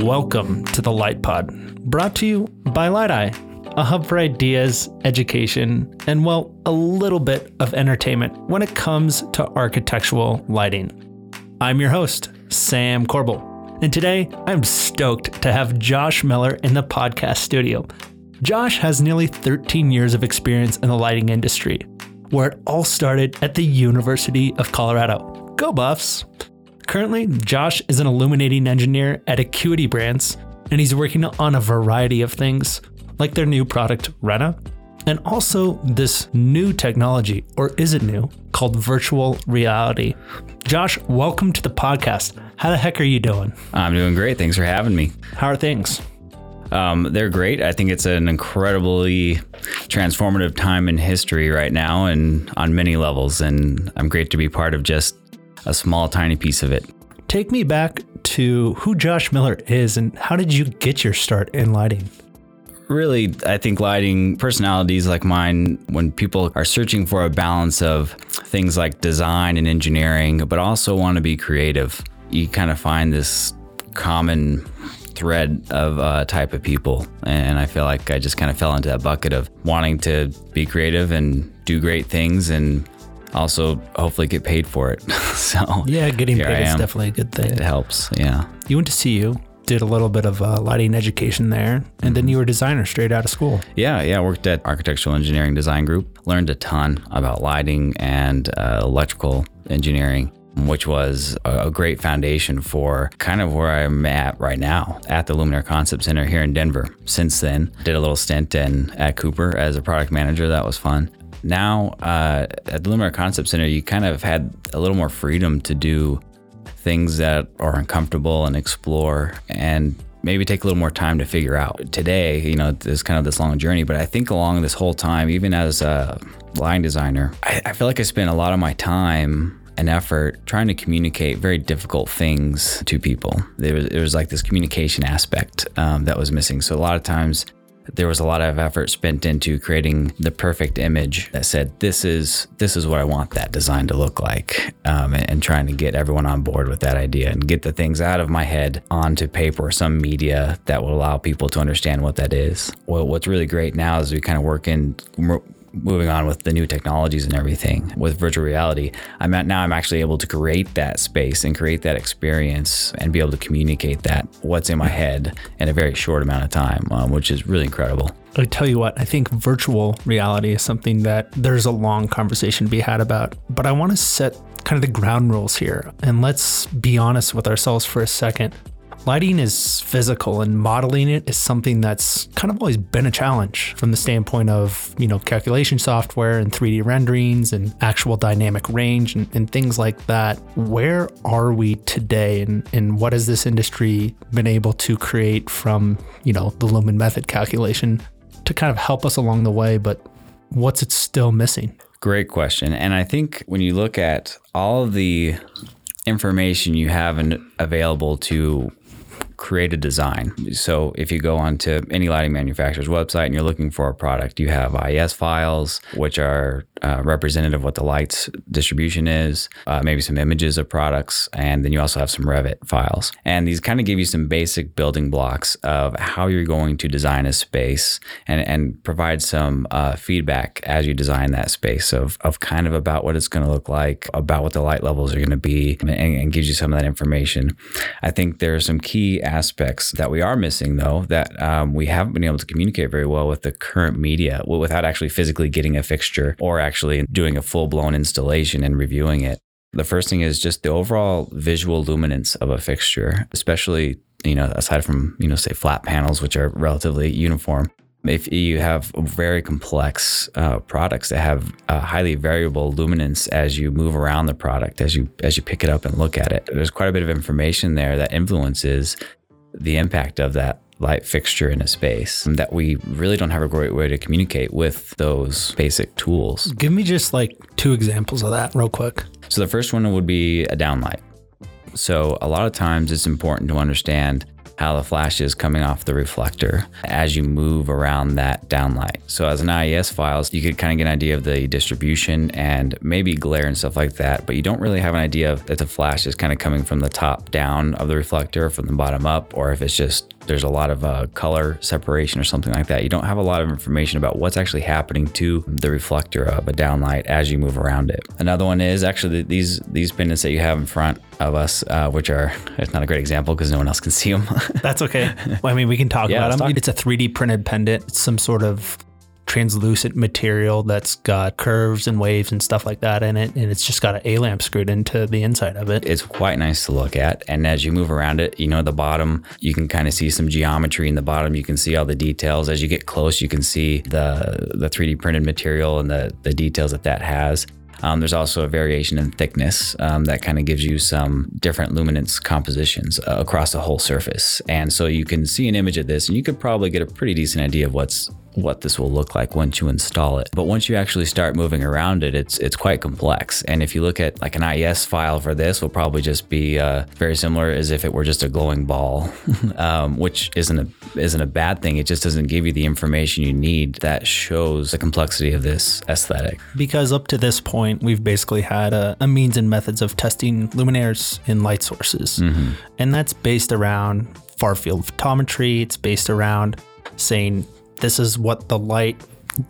Welcome to the Light Pod, brought to you by Light Eye, a hub for ideas, education, and well, a little bit of entertainment when it comes to architectural lighting. I'm your host, Sam Corbel, and today I'm stoked to have Josh Miller in the podcast studio. Josh has nearly 13 years of experience in the lighting industry, where it all started at the University of Colorado. Go Buffs! Currently, Josh is an illuminating engineer at Acuity Brands, and he's working on a variety of things, like their new product, Rena, and also this new technology, or is it new, called virtual reality. Josh, welcome to the podcast. How the heck are you doing? I'm doing great. Thanks for having me. How are things? Um, they're great. I think it's an incredibly transformative time in history right now and on many levels. And I'm great to be part of just a small, tiny piece of it. Take me back to who Josh Miller is and how did you get your start in lighting? Really, I think lighting personalities like mine, when people are searching for a balance of things like design and engineering, but also want to be creative, you kind of find this common thread of uh, type of people. And I feel like I just kind of fell into that bucket of wanting to be creative and do great things and also hopefully get paid for it. so yeah, getting paid is definitely a good thing. It helps. Yeah. You went to CU, did a little bit of uh, lighting education there, and mm-hmm. then you were a designer straight out of school. Yeah, yeah. I worked at Architectural Engineering Design Group. Learned a ton about lighting and uh, electrical engineering which was a great foundation for kind of where I'm at right now at the Luminaire Concept Center here in Denver. Since then, did a little stint in at Cooper as a product manager. That was fun now uh, at the Luminaire Concept Center, you kind of had a little more freedom to do things that are uncomfortable and explore and maybe take a little more time to figure out. Today, you know, there's kind of this long journey, but I think along this whole time, even as a line designer, I, I feel like I spent a lot of my time and effort trying to communicate very difficult things to people. There was, there was like this communication aspect um, that was missing. So a lot of times there was a lot of effort spent into creating the perfect image that said this is this is what I want that design to look like, um, and, and, trying to get everyone on board with that idea and get the things out of my head onto paper or some media that will allow people to understand what that is. Well, what's really great now is we kind of work in moving on with the new technologies and everything with virtual reality i'm at now i'm actually able to create that space and create that experience and be able to communicate that what's in my head in a very short amount of time um, which is really incredible I tell you what, I think virtual reality is something that there's a long conversation to be had about, but I want to set kind of the ground rules here. And let's be honest with ourselves for a second. Lighting is physical and modeling it is something that's kind of always been a challenge from the standpoint of, you know, calculation software and 3D renderings and actual dynamic range and, and things like that. Where are we today and, and what has this industry been able to create from, you know, the Lumen method calculation to kind of help us along the way, but what's it still missing? Great question. And I think when you look at all the information you have available to create a design. So if you go onto any lighting manufacturer's website and you're looking for a product, you have IES files, which are uh, representative of what the lights distribution is, uh, maybe some images of products, and then you also have some Revit files. And these kind of give you some basic building blocks of how you're going to design a space and, and provide some uh, feedback as you design that space of, of kind of about what it's going to look like, about what the light levels are going to be, and, and gives you some of that information. I think there are some key aspects that we are missing, though, that um, we haven't been able to communicate very well with the current media without actually physically getting a fixture or actually doing a full blown installation and reviewing it. The first thing is just the overall visual luminance of a fixture, especially, you know, aside from, you know, say flat panels, which are relatively uniform. If you have very complex uh, products that have a highly variable luminance as you move around the product, as you as you pick it up and look at it, there's quite a bit of information there that influences the impact of that light fixture in a space um, that we really don't have a great way to communicate with those basic tools. Give me just like two examples of that real quick. So the first one would be a downlight. So a lot of times it's important to understand how the flash is coming off the reflector as you move around that downlight. So as an IES files, you could kind of get an idea of the distribution and maybe glare and stuff like that, but you don't really have an idea that the flash is kind of coming from the top down of the reflector, from the bottom up, or if it's just there's a lot of uh, color separation or something like that. You don't have a lot of information about what's actually happening to the reflector of a downlight as you move around it. Another one is actually these these pendants that you have in front of us, uh, which are it's not a great example because no one else can see them. That's okay. Well, I mean, we can talk Yeah, about them. talk. It's a 3D printed pendant. It's some sort of translucent material that's got curves and waves and stuff like that in it, and it's just got an A lamp screwed into the inside of it. it's quite nice to look at. And as you move around it, you know, the bottom, you can kind of see some geometry in the bottom. You can see all the details. As you get close, you can see the the 3D printed material and the, the details that that has. Um, there's also a variation in thickness um, that kind of gives you some different luminance compositions uh, across the whole surface. And so you can see an image of this and you could probably get a pretty decent idea of what's what this will look like once you install it. But once you actually start moving around it, it's it's quite complex. And if you look at like an IES file for this, will probably just be uh, very similar as if it were just a glowing ball, um, which isn't a isn't a bad thing. It just doesn't give you the information you need that shows the complexity of this aesthetic. Because up to this point, we've basically had a, a means and methods of testing luminaires in light sources. And that's based around far field photometry. It's based around saying this is what the light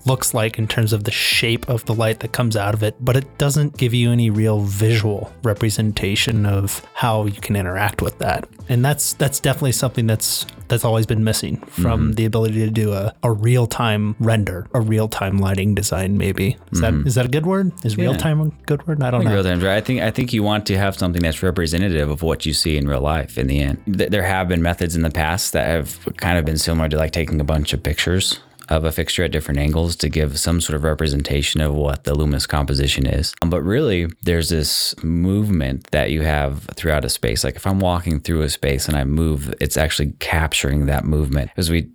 looks like in terms of the shape of the light that comes out of it, but it doesn't give you any real visual representation of how you can interact with that. And that's that's definitely something that's that's always been missing from mm-hmm. the ability to do a, a real-time render, a real-time lighting design maybe. Is that mm-hmm. is that a good word? Is real-time a good word? I don't know. Real time. I think I think you want to have something that's representative of what you see in real life. In the end, Th- there have been methods in the past that have kind of been similar to like taking a bunch of pictures of a fixture at different angles to give some sort of representation of what the luminous composition is. Um, but really, there's this movement that you have throughout a space. Like if I'm walking through a space and I move, it's actually capturing that movement as we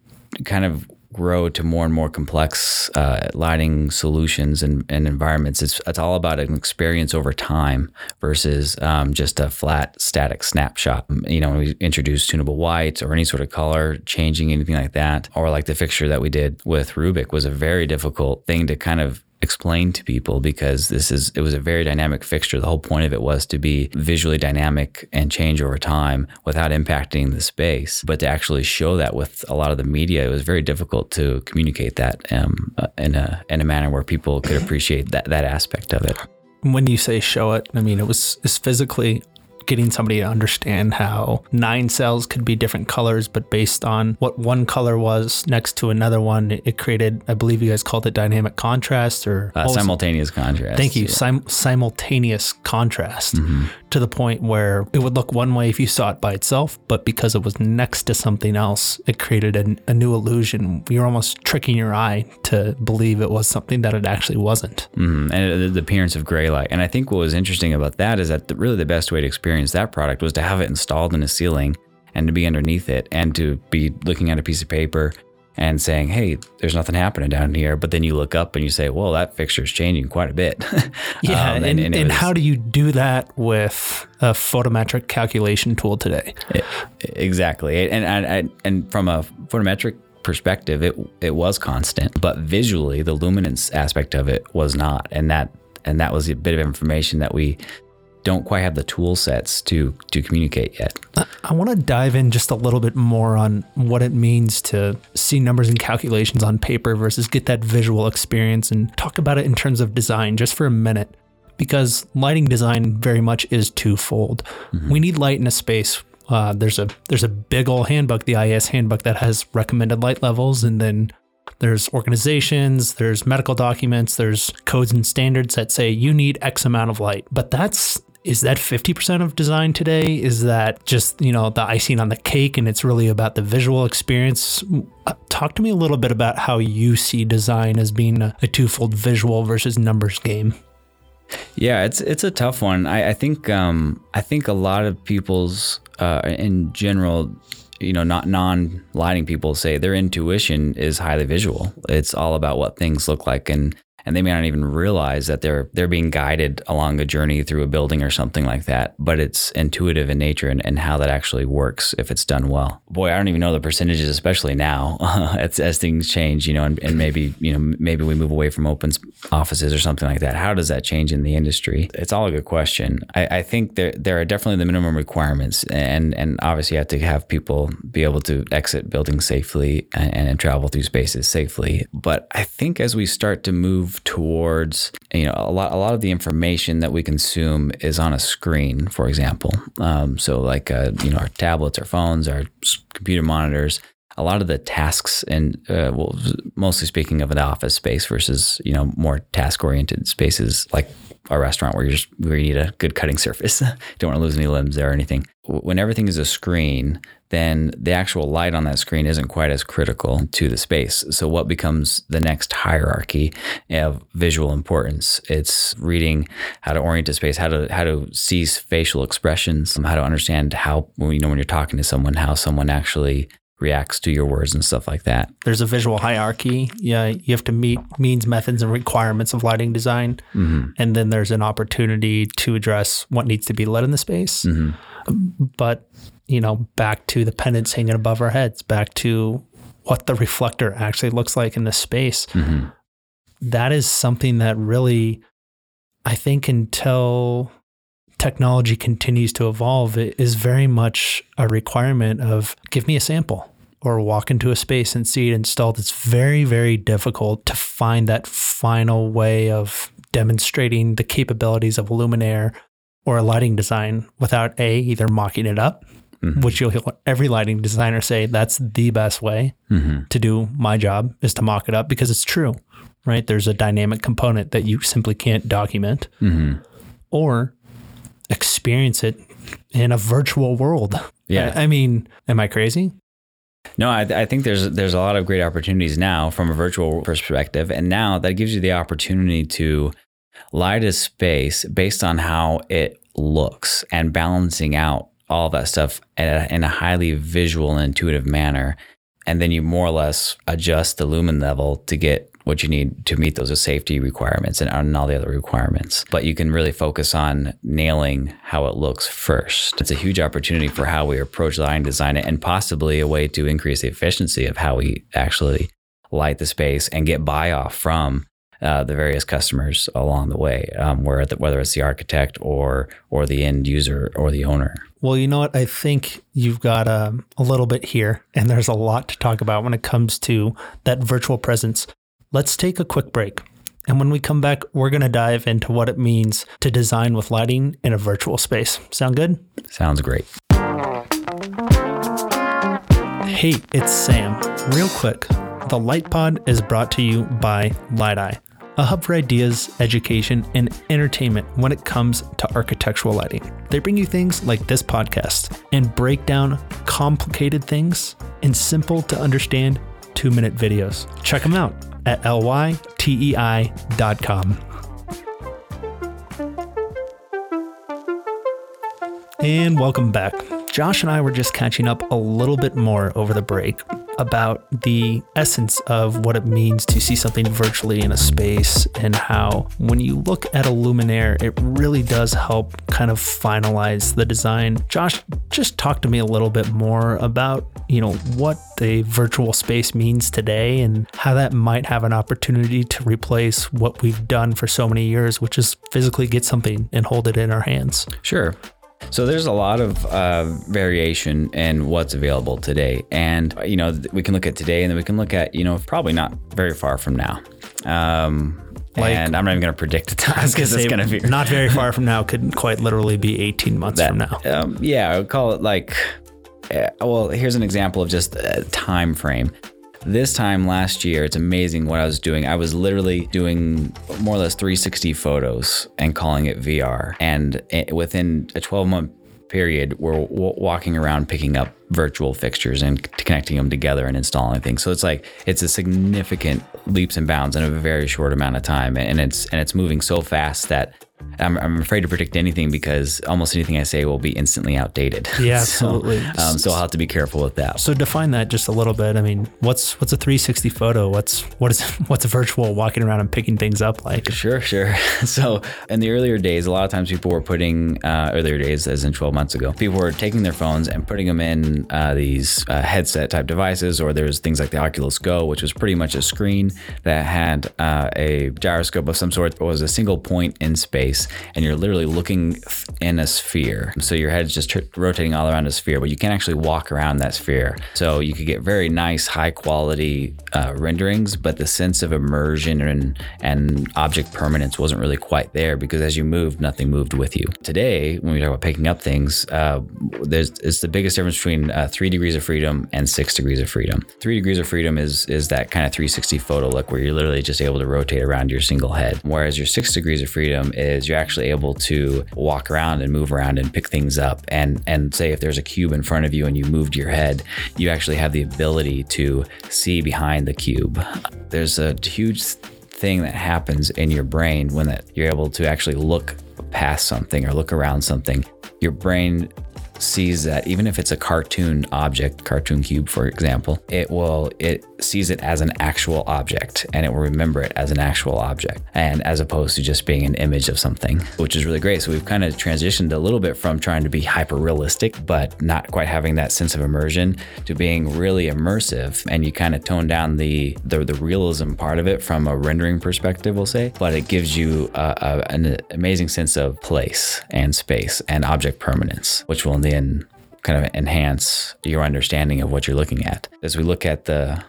kind of grow to more and more complex uh, lighting solutions and, and environments. It's it's all about an experience over time versus um, just a flat static snapshot. You know, when we introduced tunable white or any sort of color changing, anything like that, or like the fixture that we did with Rubik was a very difficult thing to kind of explain to people because this is it was a very dynamic fixture. The whole point of it was to be visually dynamic and change over time without impacting the space. But to actually show that with a lot of the media it was very difficult to communicate that um, uh, in a in a manner where people could appreciate that that aspect of it. When you say show it, I mean it was is physically getting somebody to understand how nine cells could be different colors, but based on what one color was next to another one, it- created. I believe you guys called it dynamic contrast or uh, it? simultaneous contrast Thank you. Yeah. Sim- simultaneous contrast Mm-hmm. To the point where it would look one way if you saw it by itself, but because it was next to something else, it created a, a new illusion. You're almost tricking your eye to believe it was something that it actually wasn't. Mhm. and the appearance of gray light. And I think what was interesting about that is that the, really the best way to experience that product was to have it installed in a ceiling and to be underneath it and to be looking at a piece of paper and saying, "Hey, there's nothing happening down here." But then you look up and you say, "Well, that fixture's changing quite a bit." Yeah, Um, and, and, it was- how do you do that with a photometric calculation tool today? E- exactly. And and and, and from a photometric perspective, it it was constant, but visually, the luminance aspect of it was not, and that and that was a bit of information that we don't quite have the tool sets to to communicate yet. I want to dive in just a little bit more on what it means to see numbers and calculations on paper versus get that visual experience and talk about it in terms of design just for a minute. Because lighting design very much is twofold. We need light in a space. Uh, there's a there's a big old handbook, the IES handbook, that has recommended light levels, and then there's organizations, there's medical documents, there's codes and standards that say you need X amount of light. But that's is that 50% of design today? Is that just, you know, the icing on the cake and it's really about the visual experience? Uh, Talk to me a little bit about how you see design as being a, a twofold visual versus numbers game. Yeah, it's it's a tough one. I, I think um, I think a lot of people's uh, in general, you know, not non lighting people say their intuition is highly visual. It's all about what things look like and and they may not even realize that they're they're being guided along a journey through a building or something like that. But it's intuitive in nature and, and how that actually works if it's done well. Boy, I don't even know the percentages, especially now as, as things change, you know, and, and maybe you know maybe we move away from open offices or something like that. How does that change in the industry? It's all a good question. I, I think there there are definitely the minimum requirements, and and obviously you have to have people be able to exit buildings safely and, and travel through spaces safely. But I think as we start to move towards, you know, a lot a lot of the information that we consume is on a screen, for example. Um, so like uh, you know our tablets, our phones, our computer monitors a lot of the tasks and uh, well, mostly speaking of an office space versus you know more task oriented spaces like a restaurant where you just where you need a good cutting surface. Don't want to lose any limbs there or anything. When everything is a screen, then the actual light on that screen isn't quite as critical to the space. So what becomes the next hierarchy of visual importance? It's reading how to orient a space, how to how to see facial expressions, how to understand how you know when you're talking to someone, how someone actually reacts to your words and stuff like that. There's a visual hierarchy. Yeah, you have to meet means, methods, and requirements of lighting design, mm-hmm. and then there's an opportunity to address what needs to be lit in the space. Mm-hmm. But you know, back to the pendants hanging above our heads, back to what the reflector actually looks like in the space. Mm-hmm. That is something that really, I think, until technology continues to evolve, it is very much a requirement of give me a sample or walk into a space and see it installed. It's very, very difficult to find that final way of demonstrating the capabilities of a luminaire or a lighting design without a either mocking it up, mm-hmm. which you'll hear every lighting designer say that's the best way mm-hmm. to do my job is to mock it up because it's true, right? There's a dynamic component that you simply can't document. Mm-hmm. Or experience it in a virtual world. Yeah. I, I mean, am I crazy? No, I, I, think there's there's a lot of great opportunities now from a virtual perspective, and now that gives you the opportunity to light a space based on how it looks and balancing out all that stuff a, in a highly visual and intuitive manner, and then you more or less adjust the lumen level to get what you need to meet those safety requirements and, and all the other requirements. But you can really focus on nailing how it looks first. It's a huge opportunity for how we approach line design and possibly a way to increase the efficiency of how we actually light the space and get buy off from uh, the various customers along the way, um, where the, whether it's the architect or or the end user or the owner. Well, you know what? I think you've got um, a little bit here, and there's a lot to talk about when it comes to that virtual presence. Let's take a quick break. And when we come back, we're going to dive into what it means to design with lighting in a virtual space. Sound good? Sounds great. Hey, it's Sam. Real quick, the Light Pod is brought to you by LightEye, a hub for ideas, education, and entertainment when it comes to architectural lighting. They bring you things like this podcast and break down complicated things in simple to understand two minute videos. Check them out at lytei.com. And welcome back. Josh and I were just catching up a little bit more over the break about the essence of what it means to see something virtually in a space and how when you look at a luminaire, it really does help kind of finalize the design. Josh, just talk to me a little bit more about, you know, what the virtual space means today and how that might have an opportunity to replace what we've done for so many years, which is physically get something and hold it in our hands. Sure. So there's a lot of uh, variation in what's available today, and you know we can look at today, and then we can look at you know probably not very far from now. Um, like, and I'm not even going to predict the time because it's going to be not very far from now. Could quite literally be 18 months that, from now. Um, yeah, I would call it like. Uh, well, here's an example of just a time frame. This time last year, it's amazing what I was doing. I was literally doing more or less 360 photos and calling it VR. And within a 12 month period, we're walking around picking up virtual fixtures and connecting them together and installing things. So it's like it's a significant leaps and bounds in a very short amount of time, and it's and it's moving so fast that I'm, I'm afraid to predict anything because almost anything I say will be instantly outdated. Yeah, so, absolutely. Um, so I'll have to be careful with that. So define that just a little bit. I mean, what's what's a 360 photo? What's what is what's a virtual walking around and picking things up like? Sure, sure. So in the earlier days, a lot of times people were putting uh, earlier days, as in 12 months ago, people were taking their phones and putting them in uh, these uh, headset type devices, or there's things like the Oculus Go, which was pretty much a screen that had uh, a gyroscope of some sort. It was a single point in space, and you're literally looking in a sphere. So your head's just tr- rotating all around a sphere, but you can't actually walk around that sphere. So you could get very nice, high quality uh, renderings, but the sense of immersion and and object permanence wasn't really quite there because as you moved, nothing moved with you. Today, when we talk about picking up things, uh, there's it's the biggest difference between uh, three degrees of freedom and six degrees of freedom. Three degrees of freedom is is that kind of 360 photo look where you're literally just able to rotate around your single head, whereas your six degrees of freedom is you're actually able to walk around and move around and pick things up and and say if there's a cube in front of you and you moved your head, you actually have the ability to see behind the cube. There's a huge thing that happens in your brain when that you're able to actually look past something or look around something. Your brain sees that even if it's a cartoon object, cartoon cube for example, it will it sees it as an actual object and it will remember it as an actual object and as opposed to just being an image of something, which is really great. So we've kind of transitioned a little bit from trying to be hyper realistic but not quite having that sense of immersion to being really immersive and you kind of tone down the the, the realism part of it from a rendering perspective, we'll say, but it gives you a, a, an amazing sense of place and space and object permanence, which will then kind of enhance your understanding of what you're looking at. As we look at the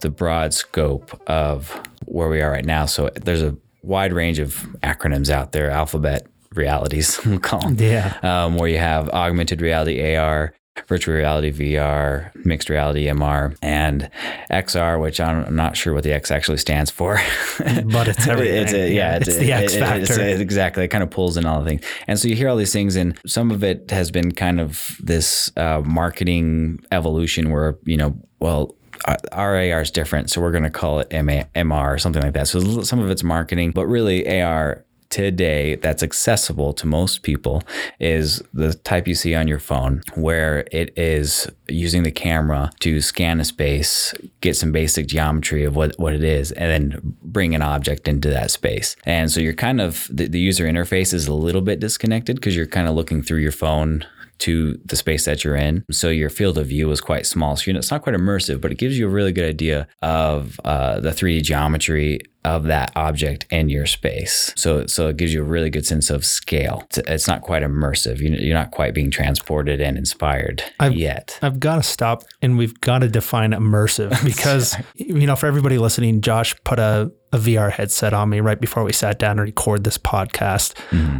the broad scope of where we are right now, so there's a wide range of acronyms out there, alphabet realities, we'll call them. Yeah. Um, where you have augmented reality, AR, virtual reality, VR, mixed reality, MR, and XR, which I'm not sure what the X actually stands for. But it's everything. It's a, yeah, it's, the X it- it's- factor. it's exactly. It kind of pulls in all the things. And so you hear all these things, and some of it has been kind of this uh, marketing evolution where, you know, well, uh, our AR is different, so we're going to call it MA, MR or something like that. So some of it's marketing, but really AR today that's accessible to most people is the type you see on your phone where it is using the camera to scan a space get some basic geometry of what, what it is and then bring an object into that space. And so you're kind of the, the user interface is a little bit disconnected because you're kind of looking through your phone to the space that you're in. So your field of view is quite small. So it's not quite immersive, but it gives you a really good idea of uh, the 3D geometry of that object in your space. So so it gives you a really good sense of scale. It's, it's not quite immersive. You- You're not quite being transported and inspired I've- yet. I've got to stop and we've got to define immersive because, you know, for everybody listening, Josh put a, a VR headset on me right before we sat down to record this podcast.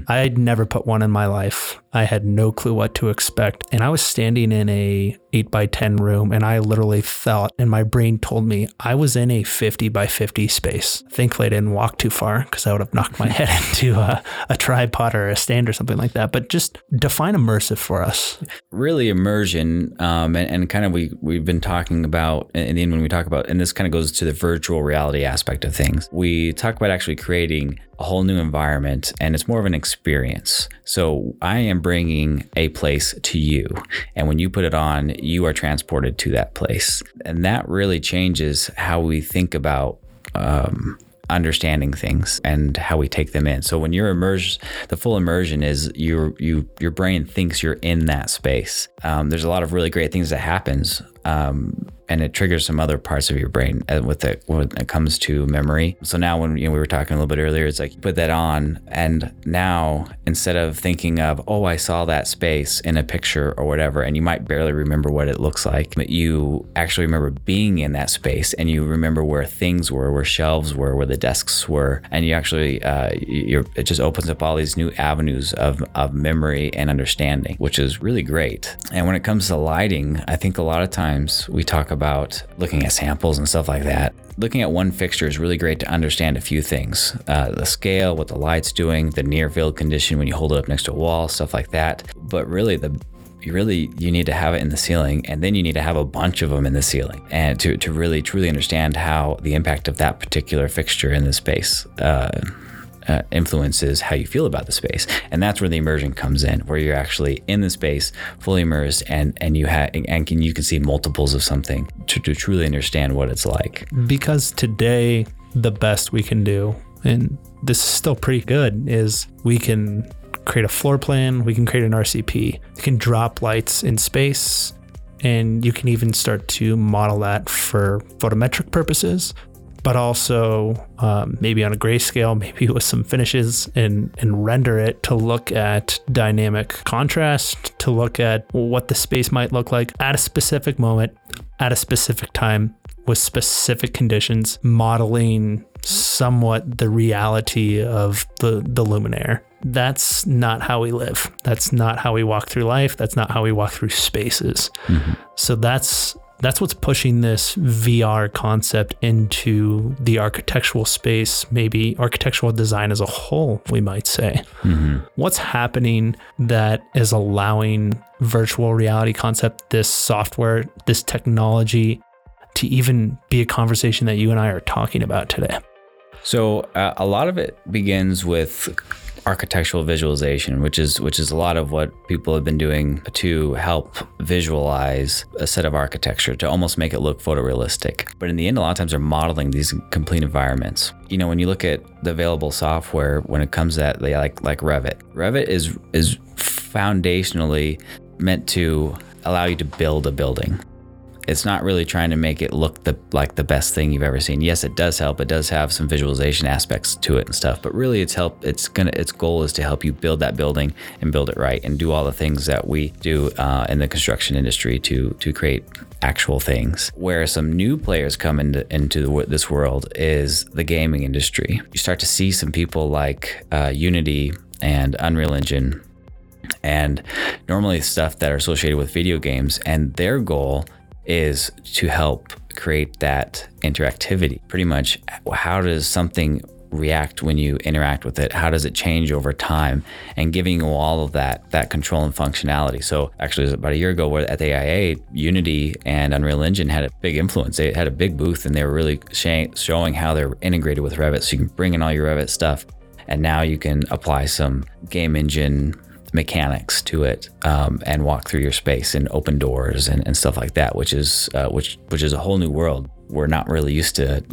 I had never put one in my life. I had no clue what to expect. And I was standing in a 8 by 10 room and I literally felt and my brain told me I was in a 50 by 50 space. Thankfully, I didn't walk too far because I would have knocked my head into a, a tripod or a stand or something like that. But just define immersive for us. really immersion um, and, and kind of we we've been talking about in the end when we talk about and this kind of goes to the virtual reality aspect of things we talk about actually creating a whole new environment and it's more of an experience so i am bringing a place to you and when you put it on you are transported to that place and that really changes how we think about um, understanding things and how we take them in. So when you're immersed, the full immersion is your you your brain thinks you're in that space. Um, there's a lot of really great things that happens. Um, and it triggers some other parts of your brain uh, with it when it comes to memory. So now, when you know, we were talking a little bit earlier, it's like you put that on, and now instead of thinking of, oh, I saw that space in a picture or whatever, and you might barely remember what it looks like, but you actually remember being in that space, and you remember where things were, where shelves were, where the desks were, and you actually, uh, it just opens up all these new avenues of of memory and understanding, which is really great. And when it comes to lighting, I think a lot of times we talk about looking at samples and stuff like that. Looking at one fixture is really great to understand a few things uh, the scale, what the light's doing, the near field condition when you hold it up next to a wall, stuff like that. But really, the you really you need to have it in the ceiling and then you need to have a bunch of them in the ceiling and to, to really truly understand how the impact of that particular fixture in the space uh, uh, influences how you feel about the space, and that's where the immersion comes in, where you're actually in the space, fully immersed, and and you have and can you can see multiples of something to, to truly understand what it's like. Because today, the best we can do, and this is still pretty good, is we can create a floor plan, we can create an RCP, we can drop lights in space, and you can even start to model that for photometric purposes but also um, maybe on a grayscale, maybe with some finishes and, and render it to look at dynamic contrast, to look at what the space might look like at a specific moment, at a specific time, with specific conditions, modeling somewhat the reality of the, the luminaire. That's not how we live. That's not how we walk through life. That's not how we walk through spaces. Mm-hmm. So that's that's what's pushing this VR concept into the architectural space, maybe architectural design as a whole, we might say. Mm-hmm. What's happening that is allowing virtual reality concept, this software, this technology to even be a conversation that you and I are talking about today? So, uh, a lot of it begins with architectural visualization, which is which is a lot of what people have been doing to help visualize a set of architecture to almost make it look photorealistic. But in the end, a lot of times they're modeling these complete environments. You know, when you look at the available software when it comes they like like Revit. Revit is is foundationally meant to allow you to build a building it's not really trying to make it look the like the best thing you've ever seen. Yes, it does help. It does have some visualization aspects to it and stuff, but really its help it's gonna its goal is to help you build that building and build it right and do all the things that we do uh, in the construction industry to to create actual things. Where some new players come into into this world is the gaming industry. You start to see some people like uh, Unity and Unreal Engine and normally stuff that are associated with video games and their goal is to help create that interactivity. Pretty much, how does something react when you interact with it? How does it change over time? And giving you all of that that control and functionality. So actually, it was about a year ago, where at the AIA, Unity and Unreal Engine had a big influence. They had a big booth, and they were really showing how they're integrated with Revit. So you can bring in all your Revit stuff, and now you can apply some game engine mechanics to it um, and walk through your space and open doors and, and stuff like that, which is uh, which which is a whole new world. We're not really used to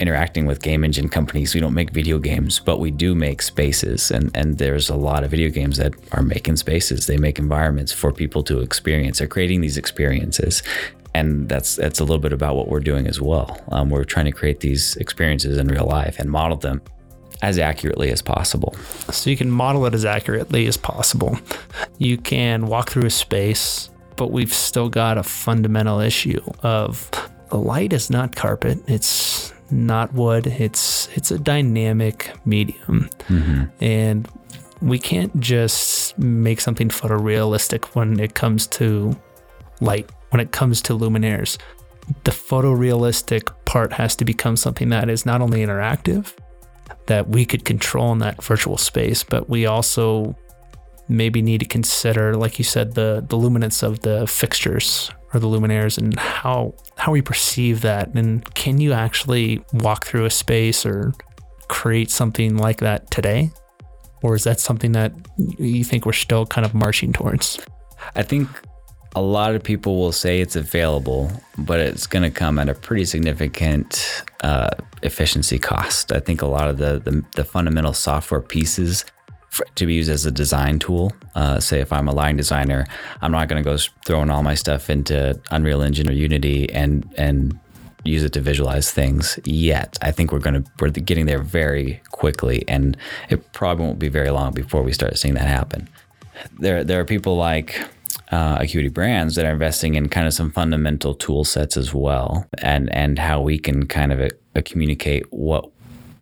interacting with game engine companies. We don't make video games, but we do make spaces. And, and there's a lot of video games that are making spaces. They make environments for people to experience. They're creating these experiences. And that's that's a little bit about what we're doing as well. Um, we're trying to create these experiences in real life and model them as accurately as possible. So you can model it as accurately as possible. You can walk through a space, but we've still got a fundamental issue of the light is not carpet. It's not wood. It's it's a dynamic medium. Mm-hmm. And we can't just make something photorealistic when it comes to light, when it comes to luminaires. The photorealistic part has to become something that is not only interactive, that we could control in that virtual space, but we also maybe need to consider, like you said, the the luminance of the fixtures or the luminaires and how how we perceive that. And can you actually walk through a space or create something like that today? Or is that something that you think we're still kind of marching towards? I think a lot of people will say it's available, but it's going to come at a pretty significant uh, efficiency cost. I think a lot of the, the, the fundamental software pieces for, to be used as a design tool. Uh, say if I'm a line designer, I'm not going to go throwing all my stuff into Unreal Engine or Unity and and use it to visualize things yet. I think we're going to we're getting there very quickly, and it probably won't be very long before we start seeing that happen. There there are people like uh, Acuity Brands that are investing in kind of some fundamental tool sets as well, and and how we can kind of uh, communicate what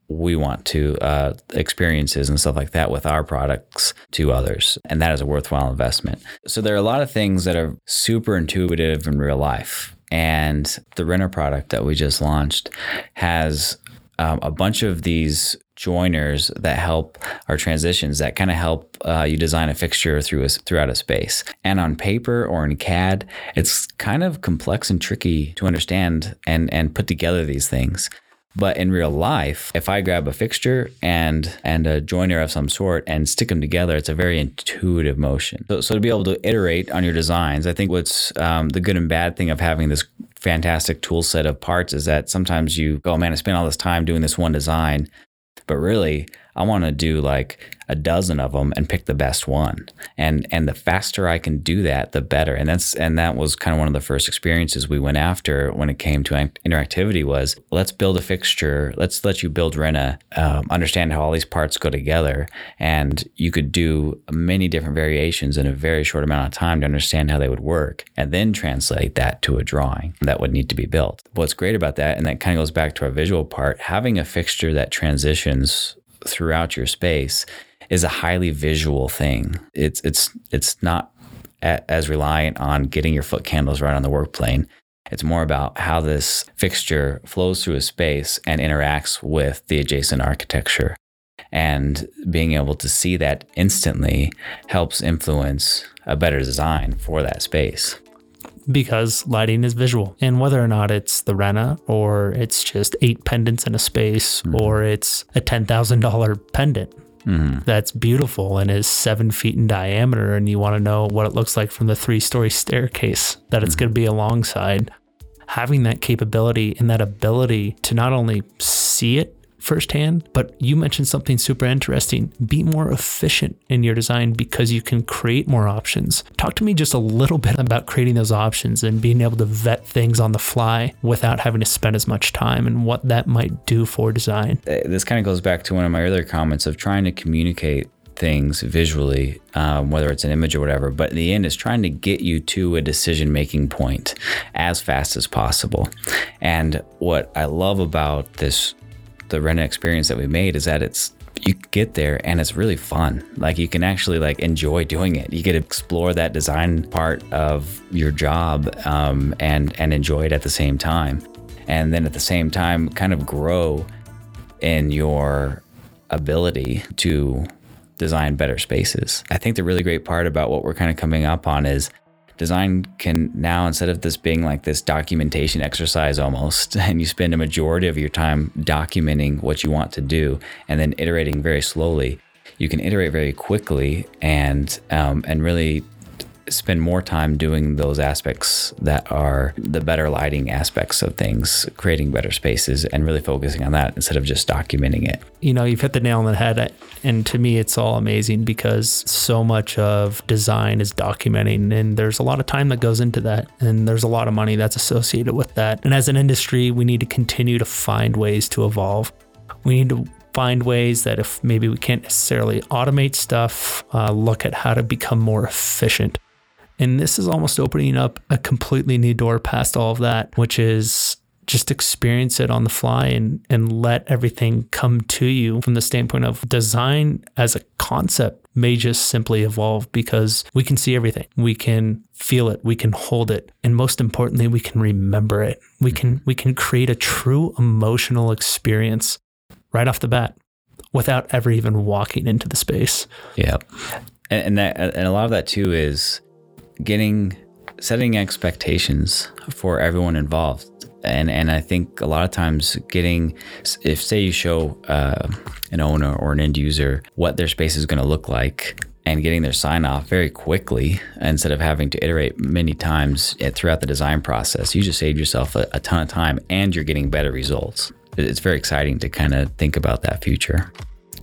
we want to uh, experiences and stuff like that with our products to others, and that is a worthwhile investment. So there are a lot of things that are super intuitive in real life, and the Render product that we just launched has um, a bunch of these joiners that help our transitions that kind of help uh, you design a fixture through a, throughout a space. And on paper or in CAD, it's kind of complex and tricky to understand and and put together these things. But in real life, if I grab a fixture and and a joiner of some sort and stick them together, it's a very intuitive motion. So, so to be able to iterate on your designs, I think what's um, the good and bad thing of having this fantastic tool set of parts is that sometimes you go, oh, man, I spent all this time doing this one design, but really I want to do like a dozen of them and pick the best one. And and the faster I can do that, the better. And that's and that was kind of one of the first experiences we went after when it came to interactivity was let's build a fixture. Let's let you build Rena, um, understand how all these parts go together, and you could do many different variations in a very short amount of time to understand how they would work, and then translate that to a drawing that would need to be built. What's great about that, and that kind of goes back to our visual part, having a fixture that transitions throughout your space is a highly visual thing. It's it's it's not a, as reliant on getting your foot candles right on the work plane. It's more about how this fixture flows through a space and interacts with the adjacent architecture. And being able to see that instantly helps influence a better design for that space because lighting is visual. And whether or not it's the Rena or it's just eight pendants in a space mm-hmm. or it's a $10,000 pendant, Mm-hmm. that's beautiful and is seven feet in diameter, and you want to know what it looks like from the three story staircase that it's mm-hmm. going to be alongside. Having that capability and that ability to not only see it firsthand, but you mentioned something super interesting. Be more efficient in your design because you can create more options. Talk to me just a little bit about creating those options and being able to vet things on the fly without having to spend as much time and what that might do for design. Uh, this kind of goes back to one of my earlier comments of trying to communicate things visually, um, whether it's an image or whatever, but in the end, is trying to get you to a decision making point as fast as possible. And what I love about this the Rena experience that we made is that it's you get there and it's really fun. Like you can actually like enjoy doing it. You get to explore that design part of your job um, and and enjoy it at the same time, and then at the same time kind of grow in your ability to design better spaces. I think the really great part about what we're kind of coming up on is design can now instead of this being like this documentation exercise almost and you spend a majority of your time documenting what you want to do and then iterating very slowly you can iterate very quickly and um, and really spend more time doing those aspects that are the better lighting aspects of things, creating better spaces, and really focusing on that instead of just documenting it. You know, you've hit the nail on the head. And to me, it's all amazing because so much of design is documenting, and there's a lot of time that goes into that, and there's a lot of money that's associated with that. And as an industry, we need to continue to find ways to evolve. We need to find ways that if maybe we can't necessarily automate stuff, uh, look at how to become more efficient and this is almost opening up a completely new door past all of that, which is just experience it on the fly and and let everything come to you from the standpoint of design as a concept may just simply evolve because we can see everything. We can feel it, we can hold it, and most importantly, we can remember it. We can mm-hmm. we can create a true emotional experience right off the bat without ever even walking into the space. Yeah. And, and that and a lot of that too is getting setting expectations for everyone involved. And and I think a lot of times getting if say you show uh, an owner or an end user what their space is going to look like and getting their sign off very quickly instead of having to iterate many times throughout the design process you just save yourself a, a ton of time and you're getting better results. It's very exciting to kind of think about that future.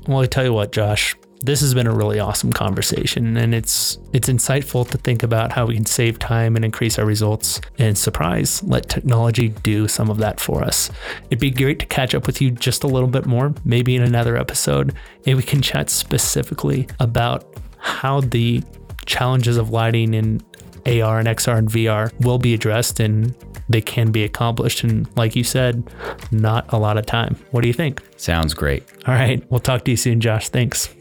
Well I tell you what Josh this has been a really awesome conversation and it's it's insightful to think about how we can save time and increase our results and surprise let technology do some of that for us it'd be great to catch up with you just a little bit more maybe in another episode and we can chat specifically about how the challenges of lighting in AR and XR and VR will be addressed and they can be accomplished. And like you said, not a lot of time. What do you think? Sounds great. All right. We'll talk to you soon, Josh. Thanks.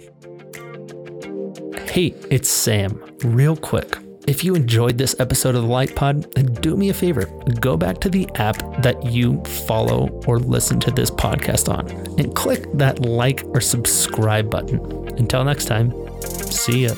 Hey, it's Sam. Real quick, if you enjoyed this episode of the Light Pod, do me a favor go back to the app that you follow or listen to this podcast on and click that like or subscribe button. Until next time, see ya.